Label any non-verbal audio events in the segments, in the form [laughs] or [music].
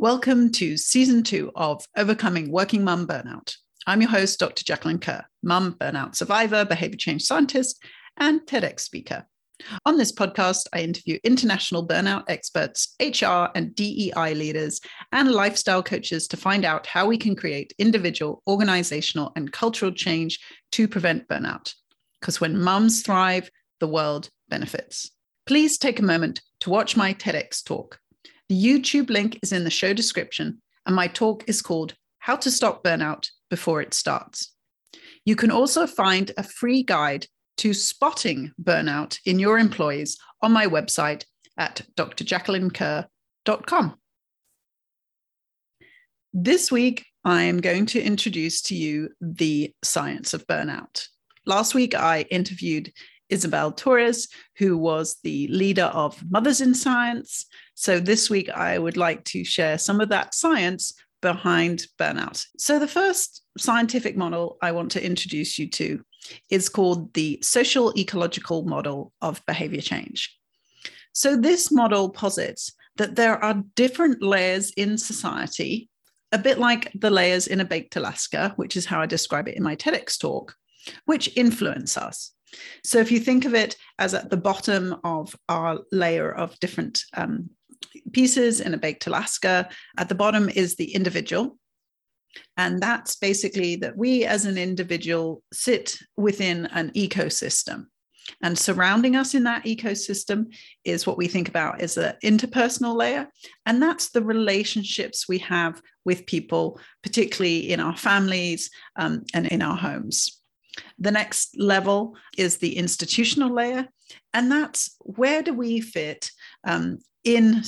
Welcome to season two of Overcoming Working Mum Burnout. I'm your host, Dr. Jacqueline Kerr, mum burnout survivor, behavior change scientist, and TEDx speaker. On this podcast, I interview international burnout experts, HR and DEI leaders, and lifestyle coaches to find out how we can create individual, organizational, and cultural change to prevent burnout. Because when mums thrive, the world benefits. Please take a moment to watch my TEDx talk. The YouTube link is in the show description, and my talk is called How to Stop Burnout Before It Starts. You can also find a free guide to spotting burnout in your employees on my website at drjacquelinekerr.com. This week, I am going to introduce to you the science of burnout. Last week, I interviewed Isabel Torres, who was the leader of Mothers in Science. So this week, I would like to share some of that science behind burnout. So, the first scientific model I want to introduce you to is called the social ecological model of behavior change. So, this model posits that there are different layers in society, a bit like the layers in a baked Alaska, which is how I describe it in my TEDx talk, which influence us. So if you think of it as at the bottom of our layer of different um, pieces in a baked Alaska, at the bottom is the individual. And that's basically that we as an individual sit within an ecosystem. And surrounding us in that ecosystem is what we think about as an interpersonal layer. And that's the relationships we have with people, particularly in our families um, and in our homes. The next level is the institutional layer, and that's where do we fit um, in,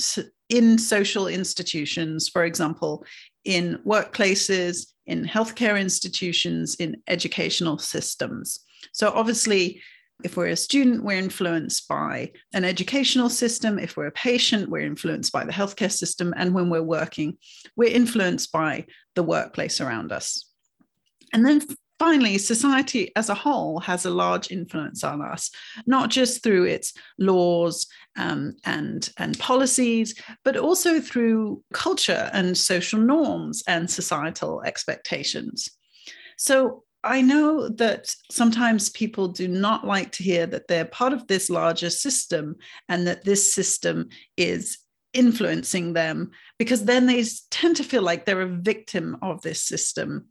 in social institutions, for example, in workplaces, in healthcare institutions, in educational systems. So, obviously, if we're a student, we're influenced by an educational system. If we're a patient, we're influenced by the healthcare system. And when we're working, we're influenced by the workplace around us. And then finally, society as a whole has a large influence on us, not just through its laws um, and, and policies, but also through culture and social norms and societal expectations. So I know that sometimes people do not like to hear that they're part of this larger system and that this system is influencing them because then they tend to feel like they're a victim of this system.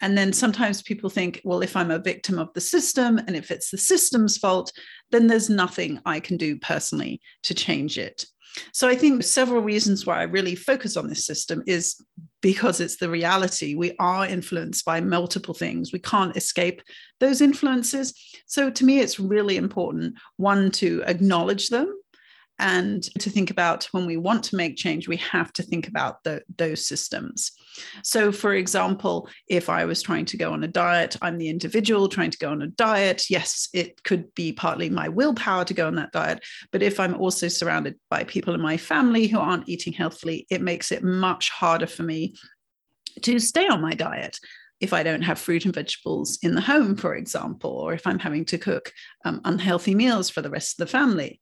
And then sometimes people think, well, if I'm a victim of the system and if it's the system's fault, then there's nothing I can do personally to change it. So I think several reasons why I really focus on this system is because it's the reality. We are influenced by multiple things. We can't escape those influences. So to me, it's really important, one, to acknowledge them and to think about when we want to make change, we have to think about the, those systems. So, for example, if I was trying to go on a diet, I'm the individual trying to go on a diet. Yes, it could be partly my willpower to go on that diet. But if I'm also surrounded by people in my family who aren't eating healthily, it makes it much harder for me to stay on my diet if I don't have fruit and vegetables in the home, for example, or if I'm having to cook um, unhealthy meals for the rest of the family.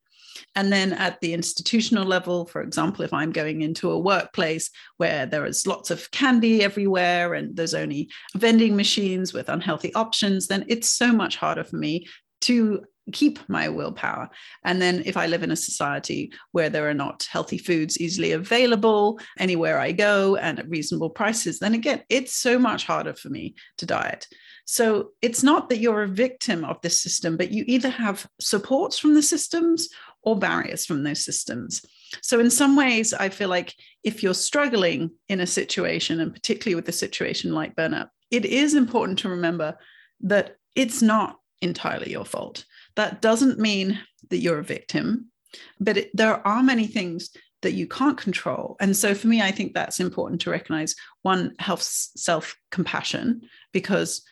And then at the institutional level, for example, if I'm going into a workplace where there is lots of candy everywhere and there's only vending machines with unhealthy options, then it's so much harder for me to keep my willpower. And then if I live in a society where there are not healthy foods easily available anywhere I go and at reasonable prices, then again, it's so much harder for me to diet. So it's not that you're a victim of this system, but you either have supports from the systems or barriers from those systems. So, in some ways, I feel like if you're struggling in a situation, and particularly with a situation like burnout, it is important to remember that it's not entirely your fault. That doesn't mean that you're a victim, but it, there are many things that you can't control. And so, for me, I think that's important to recognize one, health self compassion, because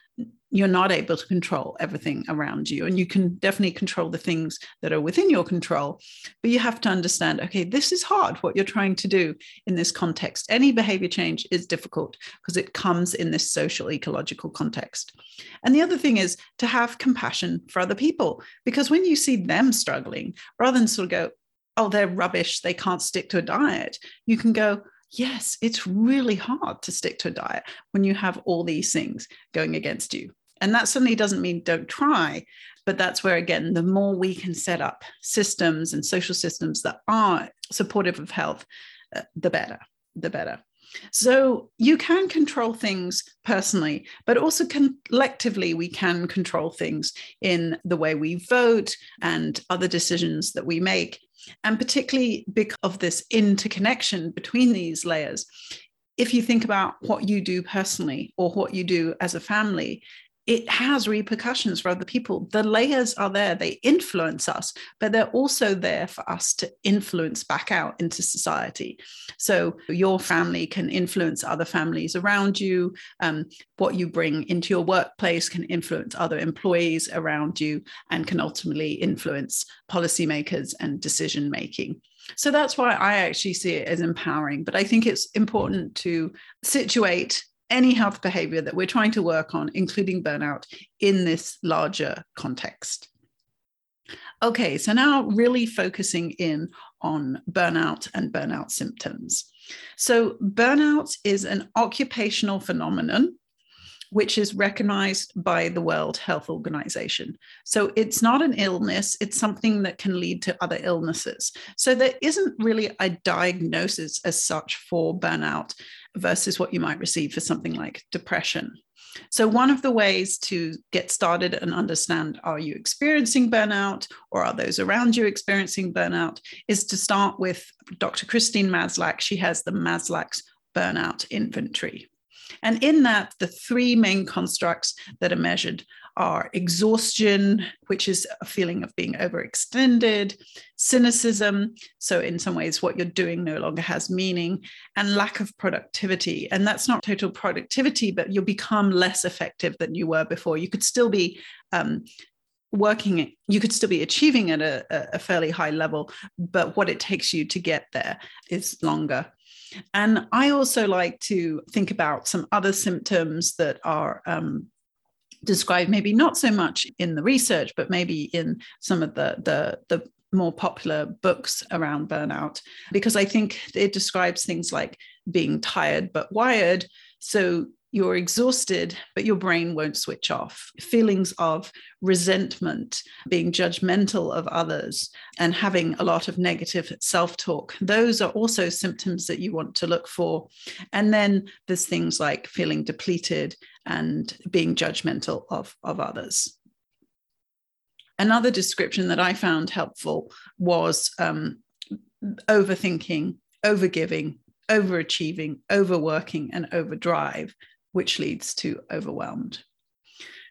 you're not able to control everything around you. And you can definitely control the things that are within your control. But you have to understand okay, this is hard what you're trying to do in this context. Any behavior change is difficult because it comes in this social ecological context. And the other thing is to have compassion for other people, because when you see them struggling, rather than sort of go, oh, they're rubbish, they can't stick to a diet, you can go, yes, it's really hard to stick to a diet when you have all these things going against you. And that certainly doesn't mean don't try, but that's where, again, the more we can set up systems and social systems that are supportive of health, uh, the better, the better. So you can control things personally, but also collectively, we can control things in the way we vote and other decisions that we make. And particularly because of this interconnection between these layers, if you think about what you do personally or what you do as a family, it has repercussions for other people. The layers are there, they influence us, but they're also there for us to influence back out into society. So your family can influence other families around you. Um, what you bring into your workplace can influence other employees around you and can ultimately influence policymakers and decision making. So that's why I actually see it as empowering. But I think it's important to situate any health behavior that we're trying to work on, including burnout, in this larger context. Okay, so now really focusing in on burnout and burnout symptoms. So, burnout is an occupational phenomenon which is recognized by the World Health Organization. So it's not an illness, it's something that can lead to other illnesses. So there isn't really a diagnosis as such for burnout versus what you might receive for something like depression. So, one of the ways to get started and understand are you experiencing burnout or are those around you experiencing burnout is to start with Dr. Christine Maslach. She has the Maslach's burnout inventory. And in that, the three main constructs that are measured are exhaustion, which is a feeling of being overextended, cynicism. So, in some ways, what you're doing no longer has meaning, and lack of productivity. And that's not total productivity, but you'll become less effective than you were before. You could still be um, working you could still be achieving at a, a, fairly high level but what it takes you to get there is longer and I also like to think about some other symptoms that are um, described, maybe not so much in the research, but maybe in some of the, the, the more popular books around burnout, because I think it describes things like being tired but wired. So you're exhausted, but your brain won't switch off. Feelings of resentment, being judgmental of others, and having a lot of negative self talk, those are also symptoms that you want to look for. And then there's things like feeling depleted and being judgmental of, of others. Another description that I found helpful was um, overthinking, overgiving, overachieving, overworking, and overdrive which leads to overwhelmed.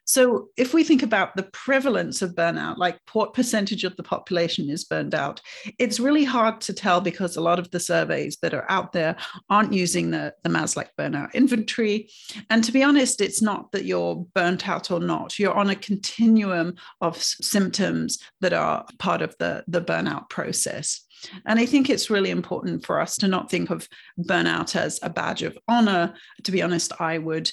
So, if we think about the prevalence of burnout, like what percentage of the population is burned out, it's really hard to tell because a lot of the surveys that are out there aren't using the, the Maslach burnout inventory. And to be honest, it's not that you're burnt out or not. You're on a continuum of symptoms that are part of the, the burnout process. And I think it's really important for us to not think of burnout as a badge of honor. To be honest, I would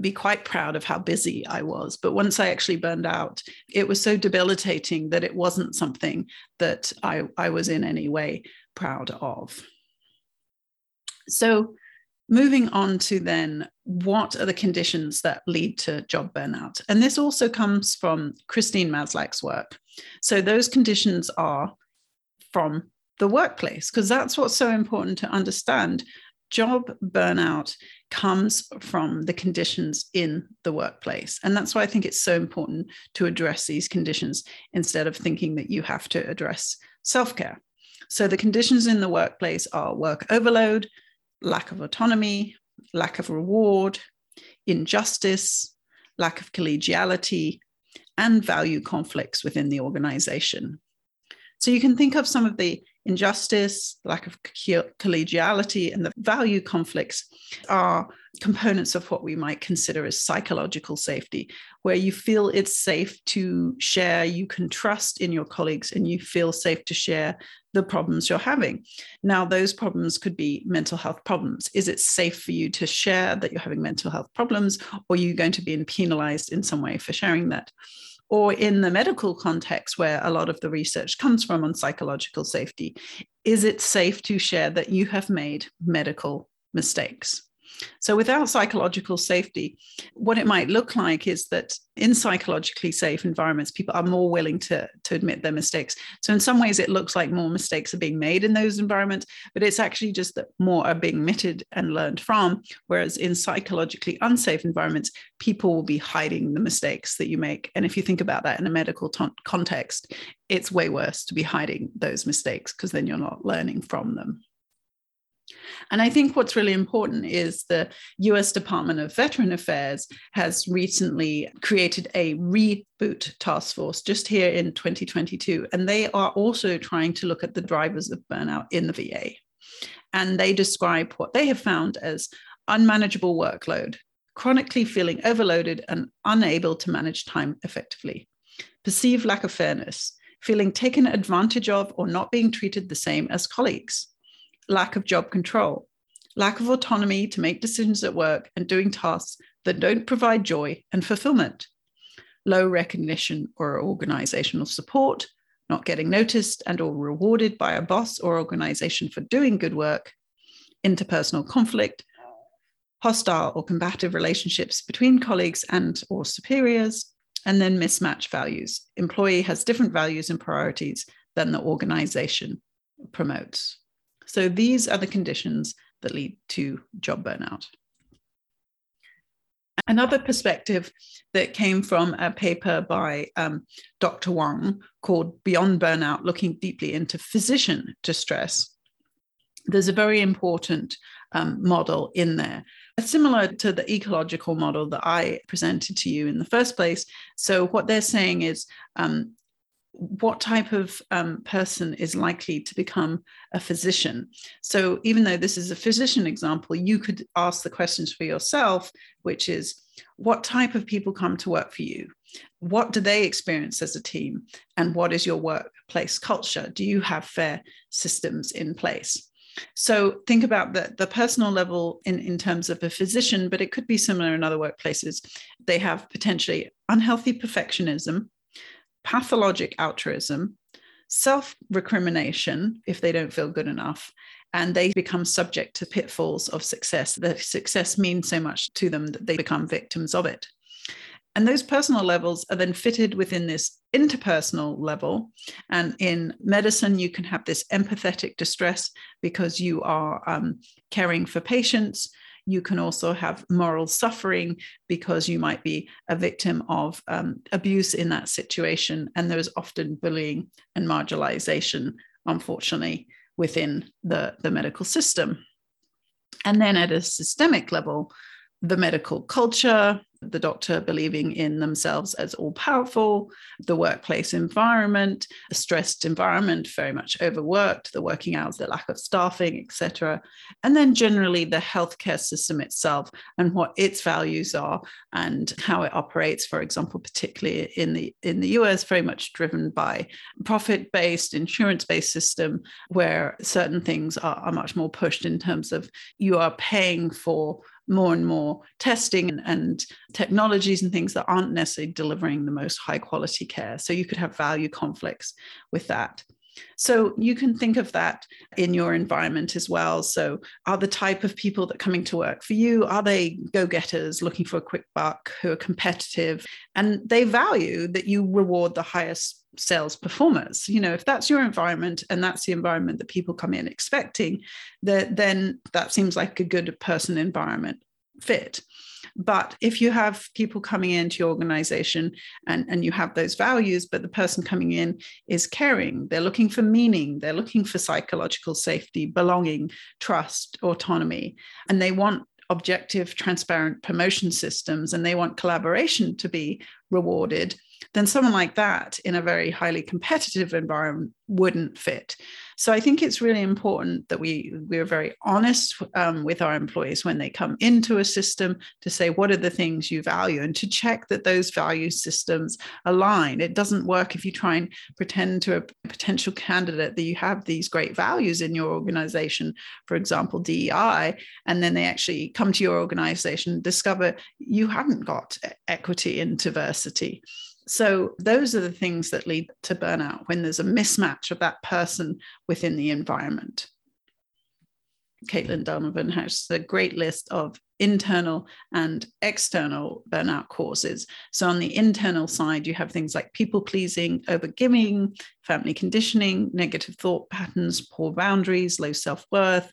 be quite proud of how busy I was. But once I actually burned out, it was so debilitating that it wasn't something that I, I was in any way proud of. So, moving on to then what are the conditions that lead to job burnout? And this also comes from Christine Maslach's work. So, those conditions are from the workplace, because that's what's so important to understand. Job burnout comes from the conditions in the workplace. And that's why I think it's so important to address these conditions instead of thinking that you have to address self care. So, the conditions in the workplace are work overload, lack of autonomy, lack of reward, injustice, lack of collegiality, and value conflicts within the organization. So, you can think of some of the injustice, lack of collegiality, and the value conflicts are components of what we might consider as psychological safety, where you feel it's safe to share, you can trust in your colleagues, and you feel safe to share the problems you're having. Now, those problems could be mental health problems. Is it safe for you to share that you're having mental health problems, or are you going to be penalized in some way for sharing that? Or in the medical context where a lot of the research comes from on psychological safety, is it safe to share that you have made medical mistakes? So, without psychological safety, what it might look like is that in psychologically safe environments, people are more willing to, to admit their mistakes. So, in some ways, it looks like more mistakes are being made in those environments, but it's actually just that more are being admitted and learned from. Whereas in psychologically unsafe environments, people will be hiding the mistakes that you make. And if you think about that in a medical t- context, it's way worse to be hiding those mistakes because then you're not learning from them. And I think what's really important is the US Department of Veteran Affairs has recently created a reboot task force just here in 2022. And they are also trying to look at the drivers of burnout in the VA. And they describe what they have found as unmanageable workload, chronically feeling overloaded and unable to manage time effectively, perceived lack of fairness, feeling taken advantage of or not being treated the same as colleagues lack of job control, lack of autonomy to make decisions at work and doing tasks that don't provide joy and fulfillment, low recognition or organizational support, not getting noticed and or rewarded by a boss or organization for doing good work, interpersonal conflict, hostile or combative relationships between colleagues and or superiors, and then mismatch values. Employee has different values and priorities than the organization promotes. So these are the conditions that lead to job burnout. Another perspective that came from a paper by um, Dr. Wang called Beyond Burnout, looking deeply into physician distress. There's a very important um, model in there, similar to the ecological model that I presented to you in the first place. So, what they're saying is um, what type of um, person is likely to become a physician. So, even though this is a physician example, you could ask the questions for yourself, which is what type of people come to work for you? What do they experience as a team? And what is your workplace culture? Do you have fair systems in place? So think about the, the personal level in, in terms of a physician, but it could be similar in other workplaces. They have potentially unhealthy perfectionism, pathologic altruism, self recrimination if they don't feel good enough, and they become subject to pitfalls of success. That success means so much to them that they become victims of it. And those personal levels are then fitted within this interpersonal level. And in medicine, you can have this empathetic distress because you are um, caring for patients. You can also have moral suffering because you might be a victim of um, abuse in that situation. And there's often bullying and marginalization, unfortunately, within the, the medical system. And then at a systemic level, the medical culture, the doctor believing in themselves as all powerful, the workplace environment, a stressed environment, very much overworked, the working hours, the lack of staffing, etc. And then generally the healthcare system itself and what its values are and how it operates, for example, particularly in the in the US, very much driven by profit-based, insurance-based system where certain things are, are much more pushed in terms of you are paying for more and more testing and, and, technologies and things that aren't necessarily delivering the most high quality care. So you could have value conflicts with that. So you can think of that in your environment as well. So are the type of people that coming to work for you, are they go-getters looking for a quick buck who are competitive and they value that you reward the highest sales performers. You know if that's your environment and that's the environment that people come in expecting that then that seems like a good person environment fit. But if you have people coming into your organization and, and you have those values, but the person coming in is caring, they're looking for meaning, they're looking for psychological safety, belonging, trust, autonomy, and they want objective, transparent promotion systems and they want collaboration to be rewarded then someone like that in a very highly competitive environment wouldn't fit. So I think it's really important that we we're very honest um, with our employees when they come into a system to say what are the things you value and to check that those value systems align. It doesn't work if you try and pretend to a potential candidate that you have these great values in your organization, for example, DEI, and then they actually come to your organization discover you haven't got equity and diversity So, those are the things that lead to burnout when there's a mismatch of that person within the environment. Caitlin Donovan has a great list of internal and external burnout causes. So, on the internal side, you have things like people pleasing, overgiving, family conditioning, negative thought patterns, poor boundaries, low self worth,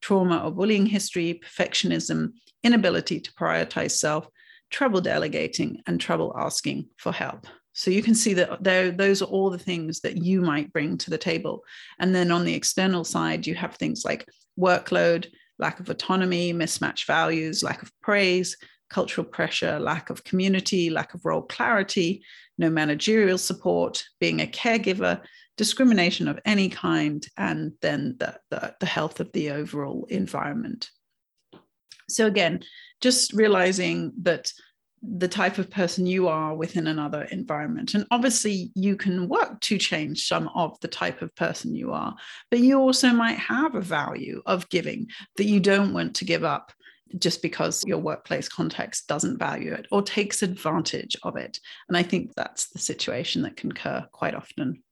trauma or bullying history, perfectionism, inability to prioritize self, trouble delegating, and trouble asking for help. So you can see that those are all the things that you might bring to the table. And then on the external side, you have things like workload, lack of autonomy, mismatched values, lack of praise, cultural pressure, lack of community, lack of role clarity, no managerial support, being a caregiver, discrimination of any kind, and then the, the, the health of the overall environment. So, again, just realizing that the type of person you are within another environment. And obviously, you can work to change some of the type of person you are, but you also might have a value of giving that you don't want to give up just because your workplace context doesn't value it or takes advantage of it. And I think that's the situation that can occur quite often.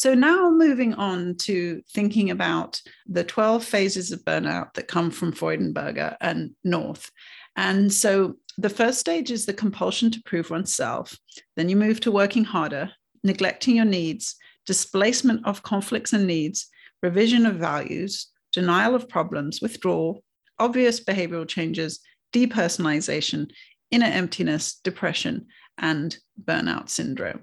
So, now moving on to thinking about the 12 phases of burnout that come from Freudenberger and North. And so, the first stage is the compulsion to prove oneself. Then you move to working harder, neglecting your needs, displacement of conflicts and needs, revision of values, denial of problems, withdrawal, obvious behavioral changes, depersonalization, inner emptiness, depression, and burnout syndrome.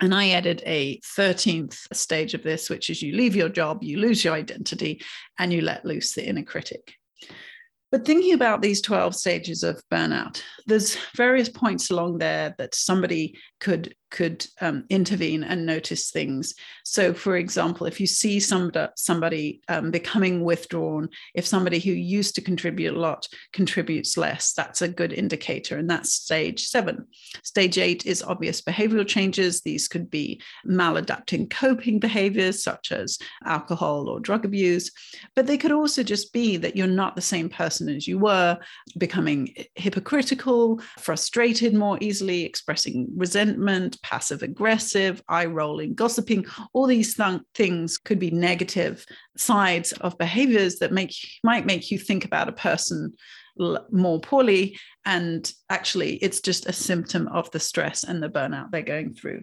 And I added a 13th stage of this, which is you leave your job, you lose your identity, and you let loose the inner critic. But thinking about these 12 stages of burnout, there's various points along there that somebody could could um, intervene and notice things. So, for example, if you see somebody, somebody um, becoming withdrawn, if somebody who used to contribute a lot contributes less, that's a good indicator. And that's stage seven. Stage eight is obvious behavioral changes. These could be maladapting coping behaviors, such as alcohol or drug abuse. But they could also just be that you're not the same person as you were, becoming hypocritical, frustrated more easily, expressing resentment passive aggressive, eye rolling, gossiping. All these th- things could be negative sides of behaviors that make might make you think about a person more poorly and actually it's just a symptom of the stress and the burnout they're going through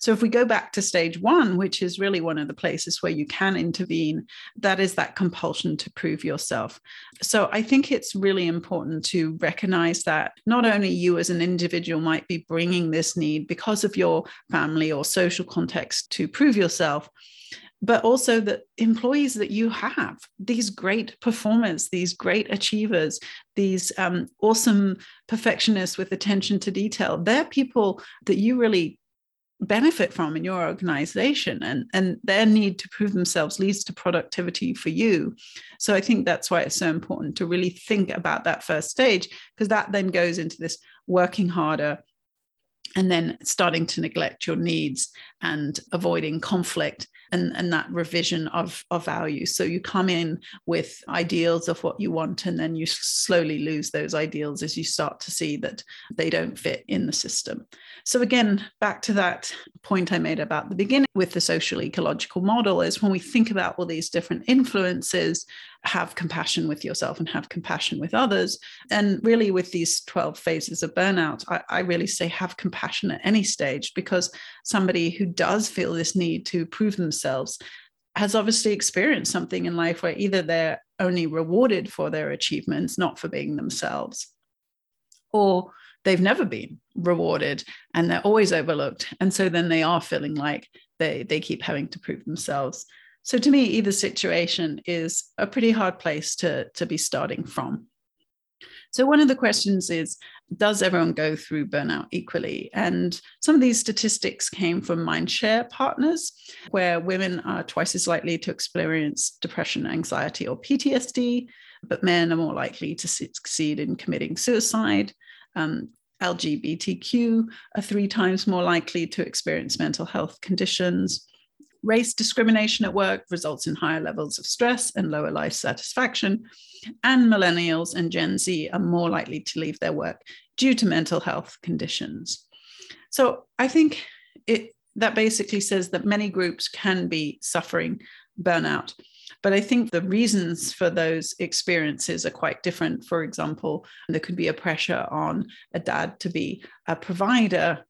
so, if we go back to stage one, which is really one of the places where you can intervene, that is that compulsion to prove yourself. So, I think it's really important to recognize that not only you as an individual might be bringing this need because of your family or social context to prove yourself, but also the employees that you have these great performers these great achievers these um, awesome perfectionists with attention to detail they're people that you really benefit from in your organization and and their need to prove themselves leads to productivity for you. So i think that's why it's so important to really think about that first stage because that then goes into this working harder and then starting to neglect your needs and avoiding conflict and, and that revision of, of values. So you come in with ideals of what you want, and then you slowly lose those ideals as you start to see that they don't fit in the system. So, again, back to that point I made about the beginning with the social ecological model is when we think about all these different influences, have compassion with yourself and have compassion with others. And really, with these 12 phases of burnout, I, I really say have compassion at any stage because somebody who does feel this need to prove themselves has obviously experienced something in life where either they're only rewarded for their achievements, not for being themselves, or they've never been rewarded and they're always overlooked. And so then they are feeling like they, they keep having to prove themselves. So to me, either situation is a pretty hard place to, to be starting from. So one of the questions is, does everyone go through burnout equally? And some of these statistics came from Mindshare partners, where women are twice as likely to experience depression, anxiety, or PTSD, but men are more likely to succeed in committing suicide. Um, LGBTQ are three times more likely to experience mental health conditions. Race discrimination at work results in higher levels of stress and lower life satisfaction. And millennials and Gen Z are more likely to leave their work due to mental health conditions. So I think it that basically says that many groups can be suffering burnout. But I think the reasons for those experiences are quite different. For example, there could be a pressure on a dad to be a provider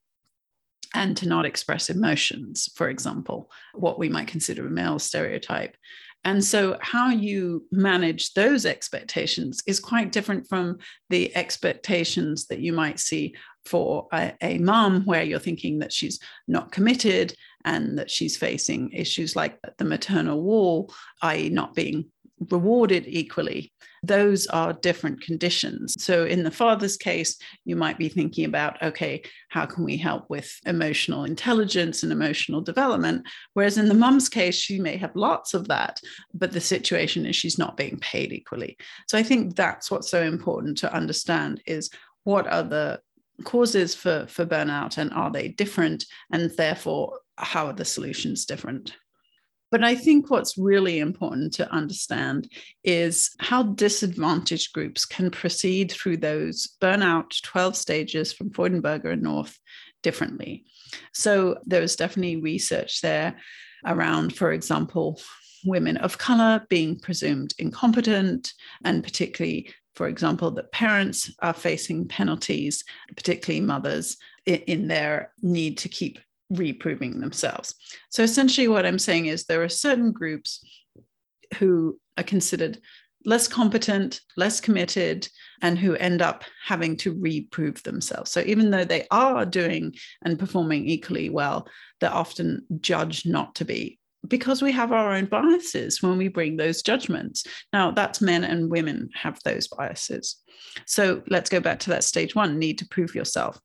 and to not express emotions, for example, what we might consider a male stereotype. And so, how you manage those expectations is quite different from the expectations that you might see for a, a mom, where you're thinking that she's not committed and that she's facing issues like the maternal wall, i.e., not being rewarded equally. Those are different conditions. So, in the father's case, you might be thinking about, okay, how can we help with emotional intelligence and emotional development? Whereas in the mum's case, she may have lots of that, but the situation is she's not being paid equally. So, I think that's what's so important to understand is what are the causes for, for burnout and are they different? And therefore, how are the solutions different? But I think what's really important to understand is how disadvantaged groups can proceed through those burnout 12 stages from Freudenberger and North differently. So there is definitely research there around, for example, women of color being presumed incompetent, and particularly, for example, that parents are facing penalties, particularly mothers, in their need to keep reproving themselves. So essentially, what I'm saying is there are certain groups who are considered less competent, less committed, and who end up having to reprove themselves. So even though they are doing and performing equally well, they're often judged not to be because we have our own biases when we bring those judgments. Now, that's men and women have those biases. So let's go back to that stage one need to prove yourself.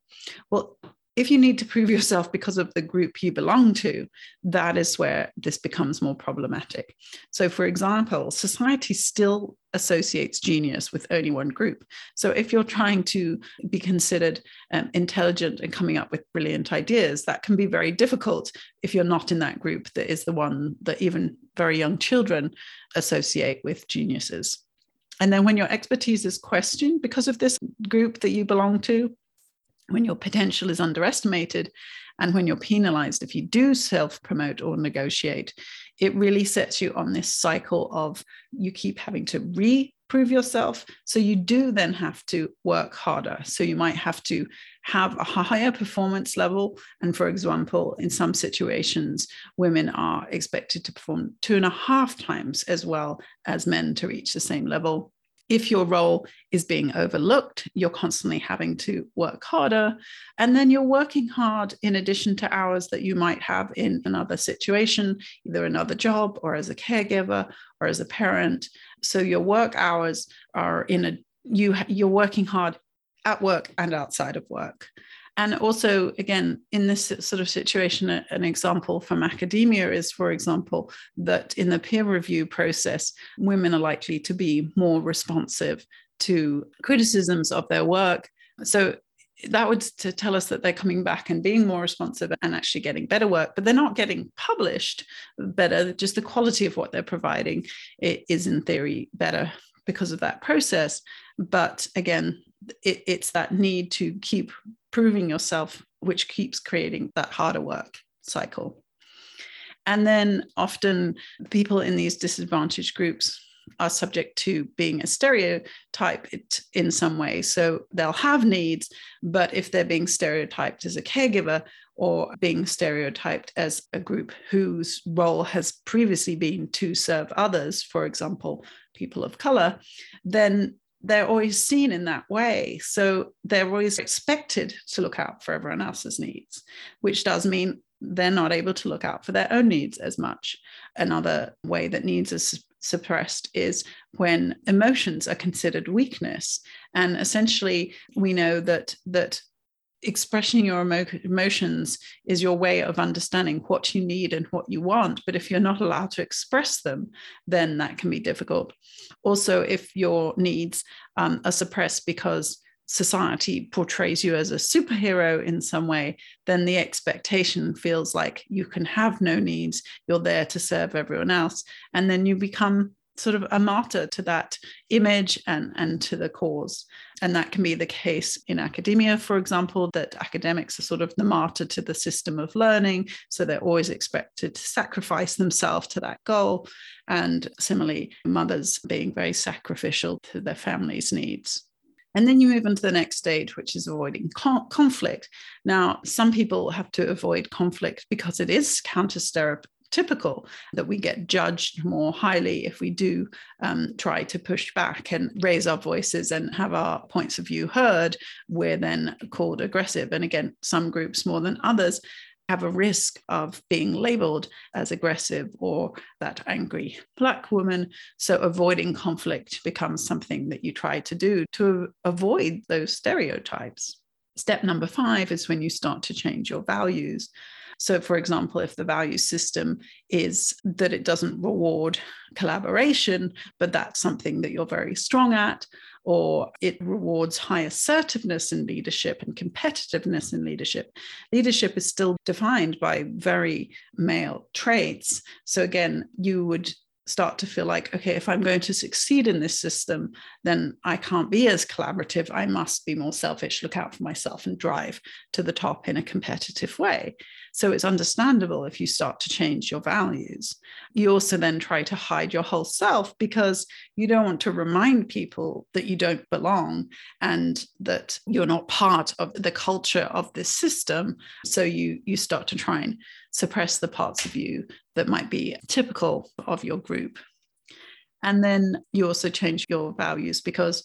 Well, if you need to prove yourself because of the group you belong to, that is where this becomes more problematic. So, for example, society still associates genius with only one group. So, if you're trying to be considered um, intelligent and coming up with brilliant ideas, that can be very difficult if you're not in that group that is the one that even very young children associate with geniuses. And then when your expertise is questioned because of this group that you belong to, when your potential is underestimated and when you're penalized if you do self promote or negotiate, it really sets you on this cycle of you keep having to reprove yourself. So you do then have to work harder. So you might have to have a higher performance level. And for example, in some situations, women are expected to perform two and a half times as well as men to reach the same level if your role is being overlooked, you're constantly having to work harder. And then you're working hard in addition to hours that you might have in another situation, either another job or as a caregiver or as a parent. So your work hours are in a you you're working hard at work and outside of work. And also, again, in this sort of situation, an example from academia is, for example, that in the peer review process, women are likely to be more responsive to criticisms of their work. So that would to tell us that they're coming back and being more responsive and actually getting better work but they're not getting published better just the quality of what they're providing is in theory better because of that process but again it, it's that need to keep proving yourself, which keeps creating that harder work cycle. And then often people in these disadvantaged groups are subject to being a stereotype in some way. So they'll have needs, but if they're being stereotyped as a caregiver or being stereotyped as a group whose role has previously been to serve others, for example, people of color, then they're always seen in that way. So they're always expected to look out for everyone else's needs, which does mean they're not able to look out for their own needs as much. Another way that needs are suppressed is when emotions are considered weakness. And essentially, we know that that expressing your emo- emotions is your way of understanding what you need and what you want. But if you're not allowed to express them, then that can be difficult. Also, if your needs um, are suppressed because society portrays you as a superhero in some way, then the expectation feels like you can have no needs. You're there to serve everyone else. And then you become sort of a martyr to that image and, and to the cause. And that can be the case in academia, for example, that academics are sort of the martyr to the system of learning. So they're always expected to sacrifice themselves to that goal. And similarly, mothers being very sacrificial to their family's needs. And then you move into the next stage, which is avoiding con- conflict. Now, some people have to avoid conflict because it is counter typical that we get judged more highly if we do um, try to push back and raise our voices and have our points of view heard. We're then called aggressive. And again, some groups more than others have a risk of being labeled as aggressive or that angry black woman. So avoiding conflict becomes something that you try to do to avoid those stereotypes. Step number five is when you start to change your values. So, for example, if the value system is that it doesn't reward collaboration, but that's something that you're very strong at, or it rewards high assertiveness in leadership and competitiveness in leadership. Leadership is still defined by very male traits. So, again, you would start to feel like, okay, if I'm going to succeed in this system, then I can't be as collaborative. I must be more selfish, look out for myself, and drive to the top in a competitive way. So it's understandable if you start to change your values. You also then try to hide your whole self because you don't want to remind people that you don't belong and that you're not part of the culture of this system. So you you start to try and suppress the parts of you that might be typical of your group. And then you also change your values because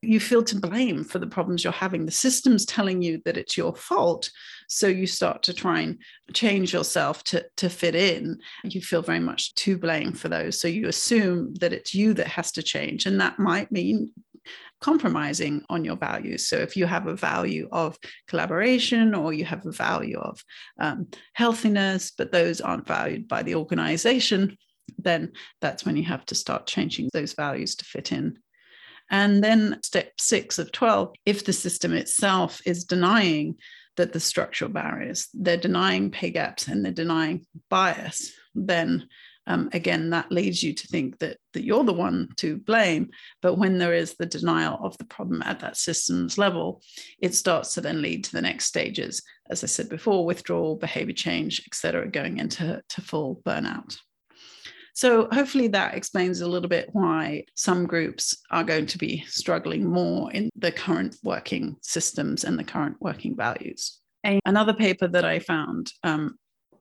you feel to blame for the problems you're having. The system's telling you that it's your fault. So you start to try and change yourself to, to fit in. You feel very much to blame for those. So you assume that it's you that has to change. And that might mean compromising on your values. So if you have a value of collaboration or you have a value of um, healthiness, but those aren't valued by the organization, then that's when you have to start changing those values to fit in and then step six of 12, if the system itself is denying that the structural barriers, they're denying pay gaps and they're denying bias, then um, again, that leads you to think that, that you're the one to blame. But when there is the denial of the problem at that systems level, it starts to then lead to the next stages, as I said before, withdrawal, behavior change, et cetera, going into to full burnout. So, hopefully, that explains a little bit why some groups are going to be struggling more in the current working systems and the current working values. Another paper that I found um,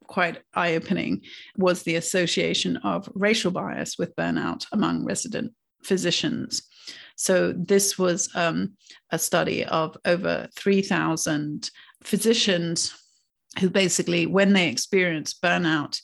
quite eye opening was the association of racial bias with burnout among resident physicians. So, this was um, a study of over 3,000 physicians who basically, when they experienced burnout,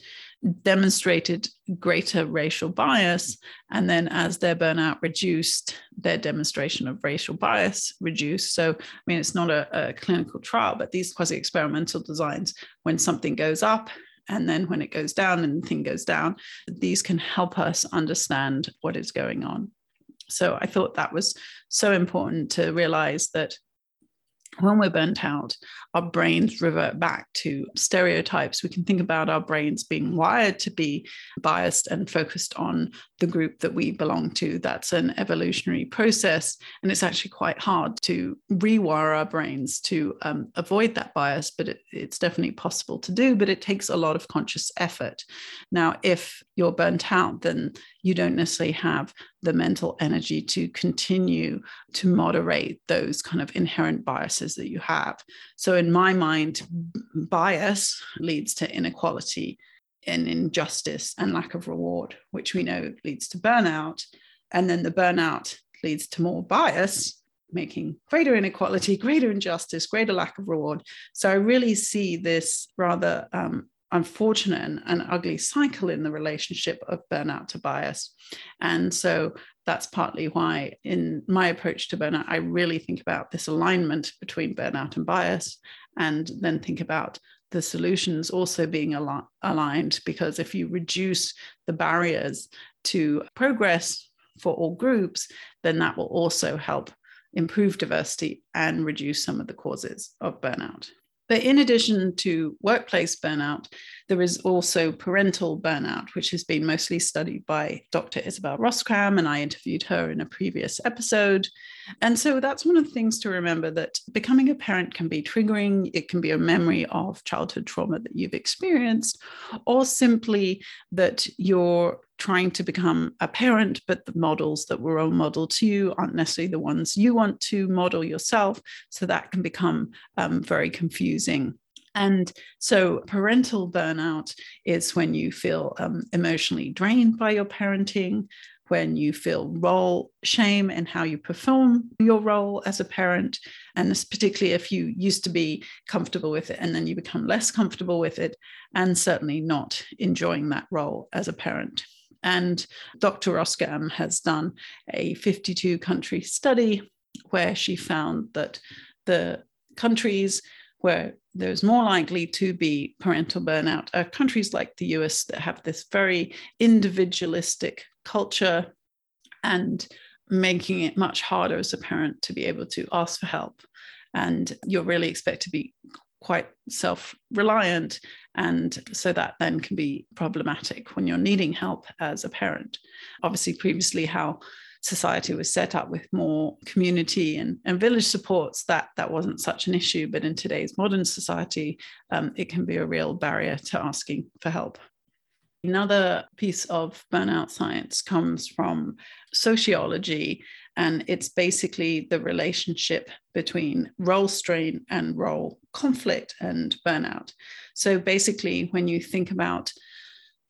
demonstrated greater racial bias. And then as their burnout reduced, their demonstration of racial bias reduced. So, I mean, it's not a, a clinical trial, but these quasi experimental designs, when something goes up, and then when it goes down and the thing goes down, these can help us understand what is going on. So I thought that was so important to realize that when we're burnt out, our brains revert back to stereotypes. We can think about our brains being wired to be biased and focused on the group that we belong to. That's an evolutionary process. And it's actually quite hard to rewire our brains to um, avoid that bias, but it, it's definitely possible to do. But it takes a lot of conscious effort. Now, if you're burnt out, then you don't necessarily have the mental energy to continue to moderate those kind of inherent biases that you have. So, in my mind, bias leads to inequality and injustice and lack of reward, which we know leads to burnout. And then the burnout leads to more bias, making greater inequality, greater injustice, greater lack of reward. So I really see this rather um, unfortunate and, and, ugly cycle in the relationship of burnout to bias. And so that's partly why, in my approach to burnout, I really think about this alignment between burnout and bias, and then think about the solutions also being al- aligned. Because if you reduce the barriers to progress for all groups, then that will also help improve diversity and reduce some of the causes of burnout. But in addition to workplace burnout, there is also parental burnout, which has been mostly studied by Dr. Isabel Roskam, and I interviewed her in a previous episode. And so that's one of the things to remember that becoming a parent can be triggering. It can be a memory of childhood trauma that you've experienced, or simply that you're trying to become a parent, but the models that were role model to you aren't necessarily the ones you want to model yourself. So that can become um, very confusing. And so, parental burnout is when you feel um, emotionally drained by your parenting, when you feel role shame in how you perform your role as a parent. And this, particularly if you used to be comfortable with it and then you become less comfortable with it, and certainly not enjoying that role as a parent. And Dr. Roskam has done a 52 country study where she found that the countries where there's more likely to be parental burnout are countries like the US that have this very individualistic culture and making it much harder as a parent to be able to ask for help. And you're really expected to be quite self reliant. And so that then can be problematic when you're needing help as a parent. Obviously, previously, how society was set up with more community and, and village supports, that, that wasn't such an issue. But in today's modern society, um, it can be a real barrier to asking for help. Another piece of burnout science comes from sociology, and it's basically the relationship between role strain and role conflict and burnout. So, basically, when you think about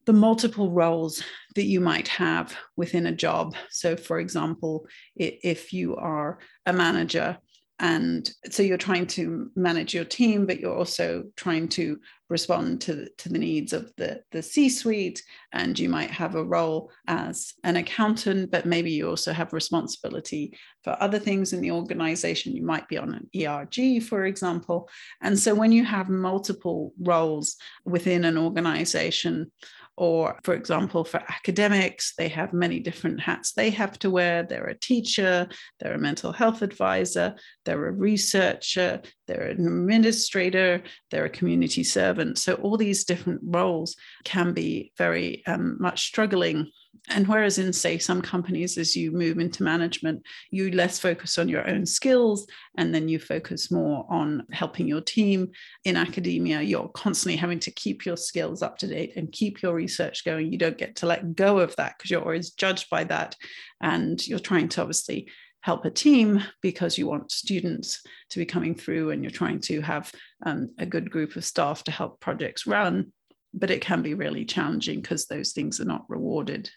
the multiple roles that you might have within a job. So, for example, if you are a manager, and so you're trying to manage your team but you're also trying to respond to to the needs of the, the c-suite and you might have a role as an accountant but maybe you also have responsibility for other things in the organization. You might be on an erg for example. And so when you have multiple roles within an organization or, for example, for academics, they have many different hats they have to wear. They're a teacher, they're a mental health advisor, they're a researcher, they're an administrator, they're a community servant. So, all these different roles can be very um, much struggling and whereas in, say, some companies, as you move into management, you less focus on your own skills and then you focus more on helping your team. In academia, you're constantly having to keep your skills up to date and keep your research going. You don't get to let go of that because you're always judged by that. And you're trying to obviously help a team because you want students to be coming through and you're trying to have um, a good group of staff to help projects run but it can be really challenging because those things are not rewarded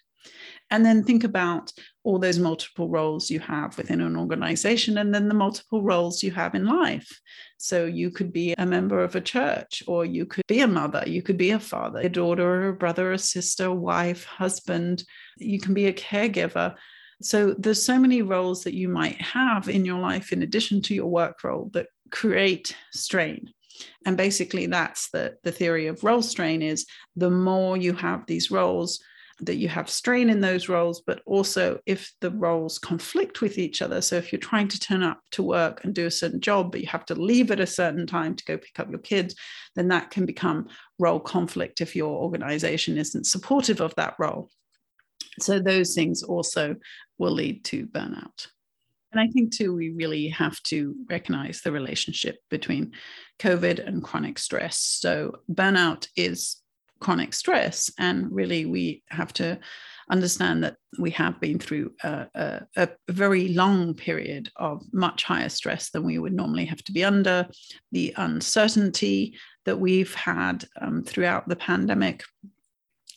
and then think about all those multiple roles you have within an organization and then the multiple roles you have in life. So you could be a member of a church, or you could be a mother, you could be a father, a daughter, or a brother, a sister, wife, husband, you can be a caregiver. So there's so many roles that you might have in your life in addition to your work role that create strain and basically that's the the theory of role strain is the more you have these roles that you have strain in those roles, but also if the roles conflict with each other. So if you're trying to turn up to work and do a certain job, but you have to leave at a certain time to go pick up your kids, then that can become role conflict if your organization isn't supportive of that role. So those things also will lead to burnout. And I think too, we really have to recognize the relationship between COVID and chronic stress. So burnout is chronic stress. And really, we have to understand that we have been through a, a, a, very long period of much higher stress than we would normally have to be under. The uncertainty that we've had um, throughout the pandemic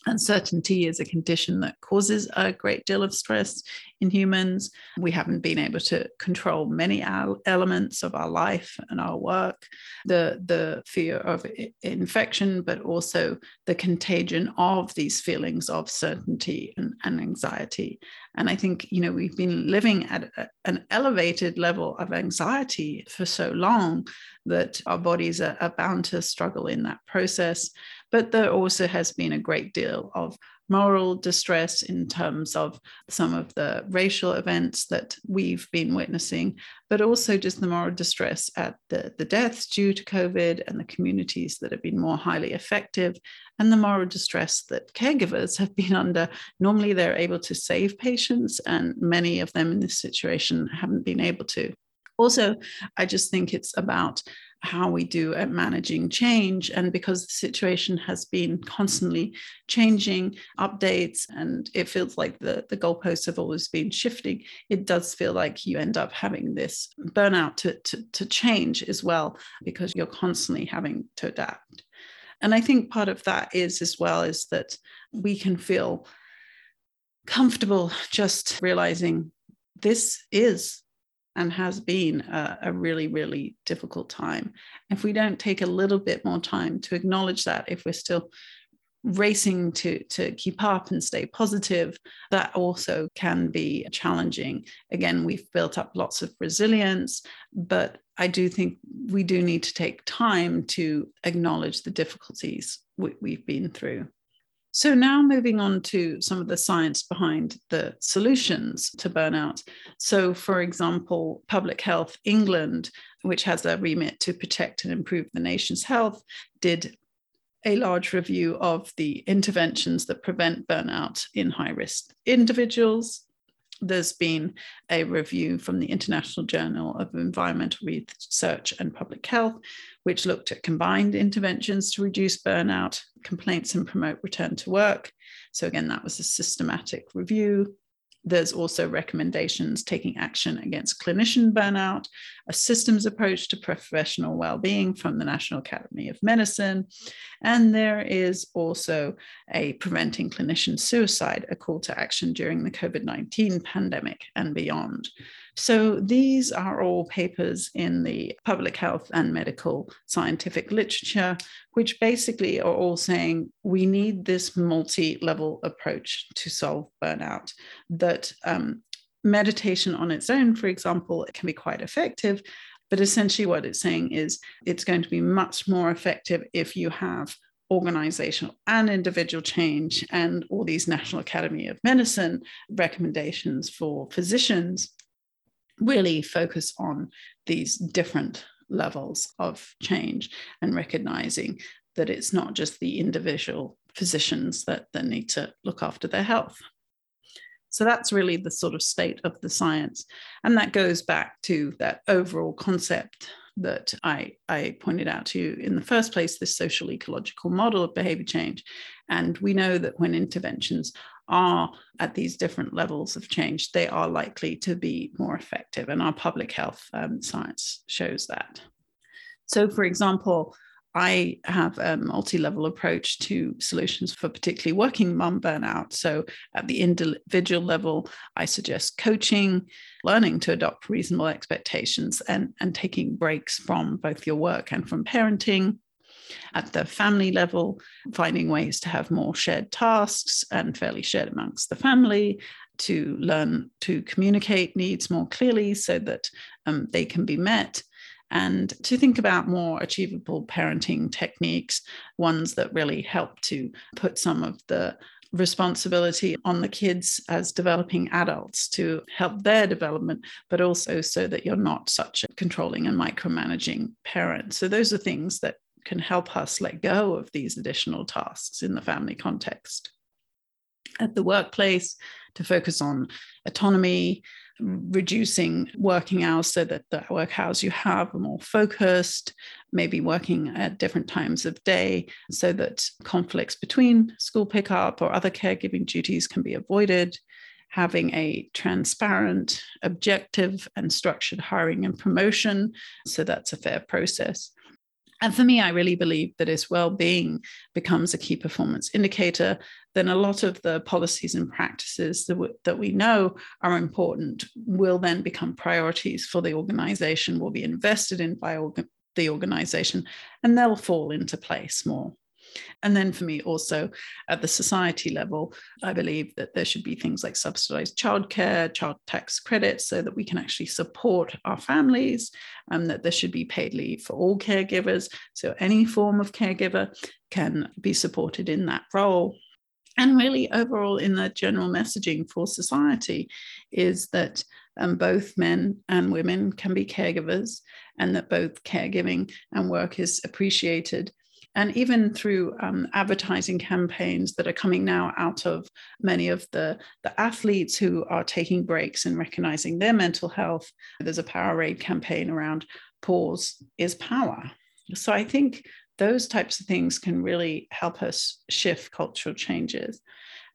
Uncertainty is a condition that causes a great deal of stress in humans. We haven't been able to control many elements of our life and our work, the, the fear of infection, but also the contagion of these feelings of certainty and, and anxiety. And I think, you know, we've been living at a, an elevated level of anxiety for so long that our bodies are, are bound to struggle in that process. But there also has been a great deal of moral distress in terms of some of the racial events that we've been witnessing, but also just the moral distress at the, the deaths due to COVID and the communities that have been more highly effective, and the moral distress that caregivers have been under. Normally, they're able to save patients, and many of them in this situation haven't been able to. Also, I just think it's about how we do at managing change. And because the situation has been constantly changing, updates, and it feels like the, the goalposts have always been shifting, it does feel like you end up having this burnout to, to, to change as well, because you're constantly having to adapt. And I think part of that is as well is that we can feel comfortable just realizing this is and has been a, a, really, really difficult time. If we don't take a little bit more time to acknowledge that, if we're still racing to, to keep up and stay positive, that also can be challenging. Again, we've built up lots of resilience, but I do think we do need to take time to acknowledge the difficulties we, we've been through. So, now moving on to some of the science behind the solutions to burnout. So, for example, Public Health England, which has a remit to protect and improve the nation's health, did a large review of the interventions that prevent burnout in high risk individuals there's been a review from the International Journal of Environmental Research and Public Health, which looked at combined interventions to reduce burnout, complaints, and promote return to work. So, again, that was a systematic review. There's also recommendations taking action against clinician burnout, a systems approach to professional well-being from the National Academy of Medicine, and there is also a preventing clinician suicide, a call to action during the COVID-19 pandemic and beyond. So these are all papers in the public health and medical scientific literature, which basically are all saying we need this multi level approach to solve burnout. That um, meditation on its own, for example, it can be quite effective. But essentially, what it's saying is it's going to be much more effective if you have organizational and individual change and all these National Academy of Medicine recommendations for physicians really focus on these different levels of change and recognizing that it's not just the individual physicians that, need to look after their health. So that's really the sort of state of the science. And that goes back to that overall concept that I, I pointed out to you in the first place this social ecological model of behavior change. And we know that when interventions are at these different levels of change, they are likely to be more effective. And our public health um, science shows that. So, for example, I have a multi level approach to solutions for particularly working mum burnout. So, at the individual level, I suggest coaching, learning to adopt reasonable expectations, and, and taking breaks from both your work and from parenting. At the family level, finding ways to have more shared tasks and fairly shared amongst the family, to learn to communicate needs more clearly so that um, they can be met and to think about more achievable parenting techniques, ones that really help to put some of the responsibility on the kids as developing adults to help their development, but also so that you're not such a controlling and micromanaging parent. So, those are things that can help us let go of these additional tasks in the family context. At the workplace, to focus on autonomy, reducing working hours so that the work hours you have are more focused, maybe working at different times of day so that conflicts between school pickup or other caregiving duties can be avoided. Having a transparent, objective, and structured hiring and promotion. So that's a fair process. And for me, I really believe that as well being becomes a key performance indicator, then a lot of the policies and practices that, that we know are important will then become priorities for the organization, will be invested in by the organization, and they'll fall into place more. And then for me, also at the society level, I believe that there should be things like subsidized childcare, child tax credits, so that we can actually support our families, and that there should be paid leave for all caregivers. So any form of caregiver can be supported in that role and really overall in the general messaging for society is that um, both men and women can be caregivers and that both caregiving and work is appreciated and even through um, advertising campaigns that are coming now out of many of the, the athletes who are taking breaks and recognizing their mental health. There's a Powerade campaign around pause is power. So I think those types of things can really help us shift cultural changes.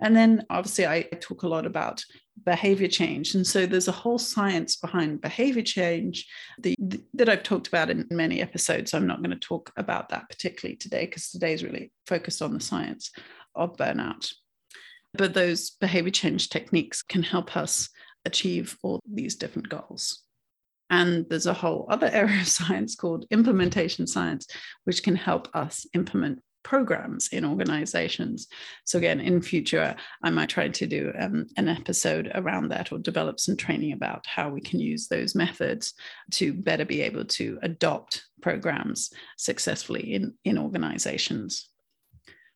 And then obviously, I talk a lot about behavior change. And so there's a whole science behind behavior change the, that I've talked about in many episodes. I'm not going to talk about that particularly today because today is really focused on the science of burnout. But those behavior change techniques can help us achieve all these different goals. And there's a whole other [laughs] area of science called implementation science, which can help us implement programs in organizations. So, again, in future, I might try to do um, an episode around that or develop some training about how we can use those methods to better be able to adopt programs successfully in, in organizations.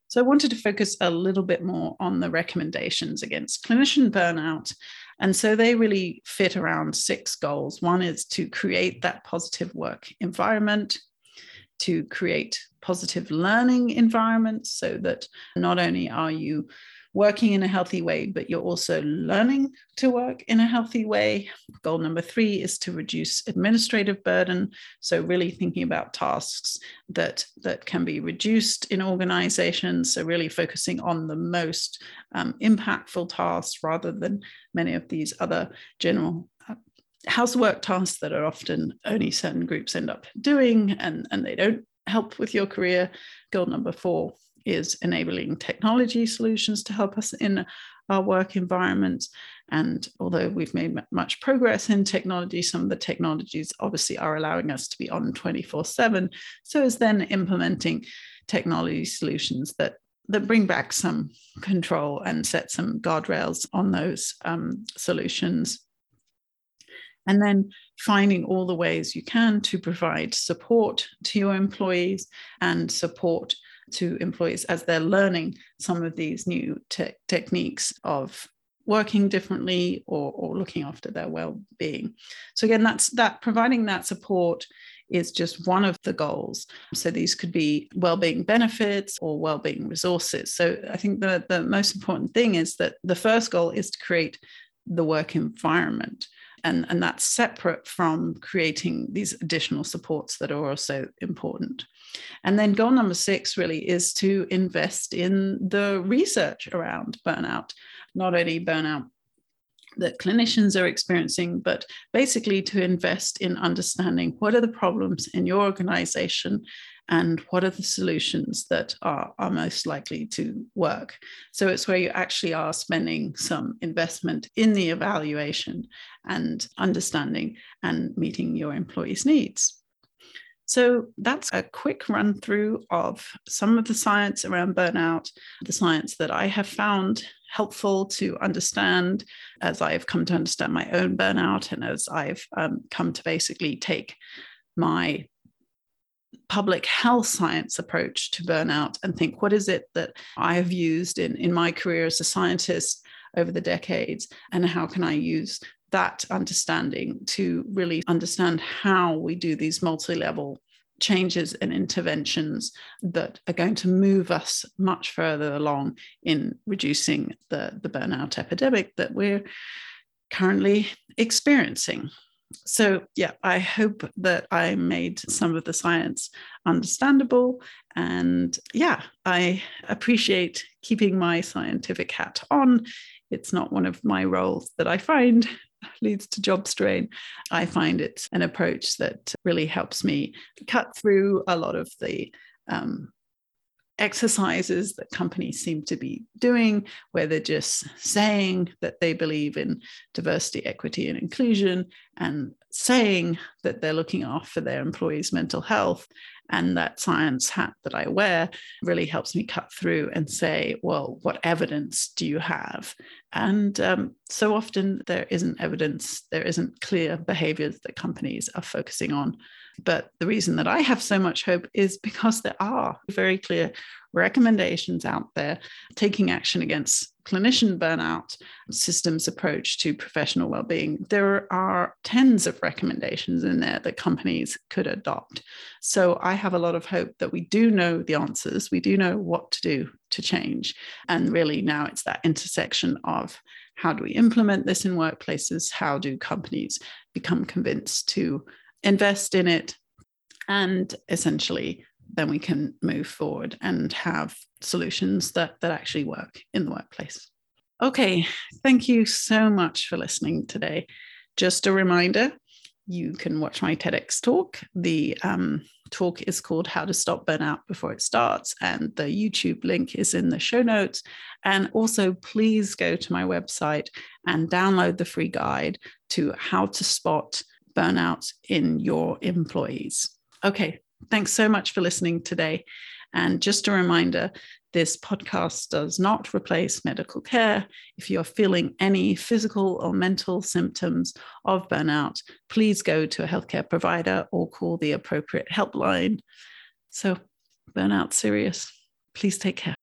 So, I wanted to focus a little bit more on the recommendations against clinician burnout. And so they really fit around six goals. One is to create that positive work environment, to create positive learning environments so that not only are you working in a healthy way, but you're also learning to work in a healthy way. Goal number three is to reduce administrative burden. So, really thinking about tasks that, that can be reduced in organizations. So, really focusing on the most um, impactful tasks rather than many of these other general housework tasks that are often only certain groups end up doing and, and they don't help with your career. Goal number four is enabling technology solutions to help us in our work environment. And although we've made much progress in technology, some of the technologies obviously are allowing us to be on 24 7. So is then implementing technology solutions that that bring back some control and set some guardrails on those um, solutions and then finding all the ways you can to provide support to your employees and support to employees as they're learning some of these new te- techniques of working differently or, or looking after their well-being so again that's that providing that support is just one of the goals. So these could be well-being benefits or well-being resources. So I think the, the most important thing is that the first goal is to create the work environment and, and that's separate from creating these additional supports that are also important. And then goal number six really is to invest in the research around burnout, not only burnout that clinicians are experiencing, but basically to invest in understanding what are the problems in your organization and what are the solutions that are, are most likely to work. So it's where you actually are spending some investment in the evaluation and understanding and meeting your employees' needs. So that's a quick run through of some of the science around burnout, the science that I have found helpful to understand as I've come to understand my own burnout and as I've um, come to basically take my public health science approach to burnout and think what is it that I have used in, in my career as a scientist over the decades and how can I use that understanding to really understand how we do these multi-level changes and interventions that are going to move us much further along in reducing the, the burnout epidemic that we're currently experiencing so yeah i hope that i made some of the science understandable. And yeah i appreciate keeping my scientific hat on. It's not one of my roles that i find [laughs] leads to job strain. I find it's an approach that really helps me cut through a lot of the um, exercises that companies seem to be doing, where they're just saying that they believe in diversity, equity, and inclusion, and saying that they're looking after their employees' mental health, And that science hat that I wear really helps me cut through and say, well, what evidence do you have? And um, so often there isn't evidence, there isn't clear behaviors that companies are focusing on. But the reason that I have so much hope is because there are very clear recommendations out there taking action against clinician burnout systems approach to professional well-being. There are tens of recommendations in there that companies could adopt. So i have a lot of hope that we do know the answers. We do know what to do to change. And really now it's that intersection of how do we implement this in workplaces? How do companies become convinced to invest in it and essentially then we can move forward and have solutions that that actually work in the workplace. Okay, thank you so much for listening today. Just a reminder, you can watch my TEDx talk. The um, talk is called How to Stop Burnout Before It Starts, and the YouTube link is in the show notes. And also, please go to my website and download the free guide to how to spot burnout in your employees. Okay, Thanks so much for listening today. And just a reminder this podcast does not replace medical care. If you're feeling any physical or mental symptoms of burnout, please go to a healthcare provider or call the appropriate helpline. So, burnout serious. Please take care.